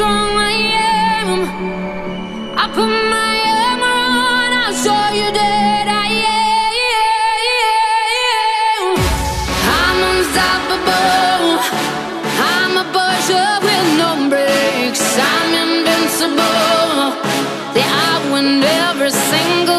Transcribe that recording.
strong I am. I put my armor on, I'll show you that I am. I'm unstoppable. I'm a Porsche with no brakes. I'm invincible. Yeah, I win every single.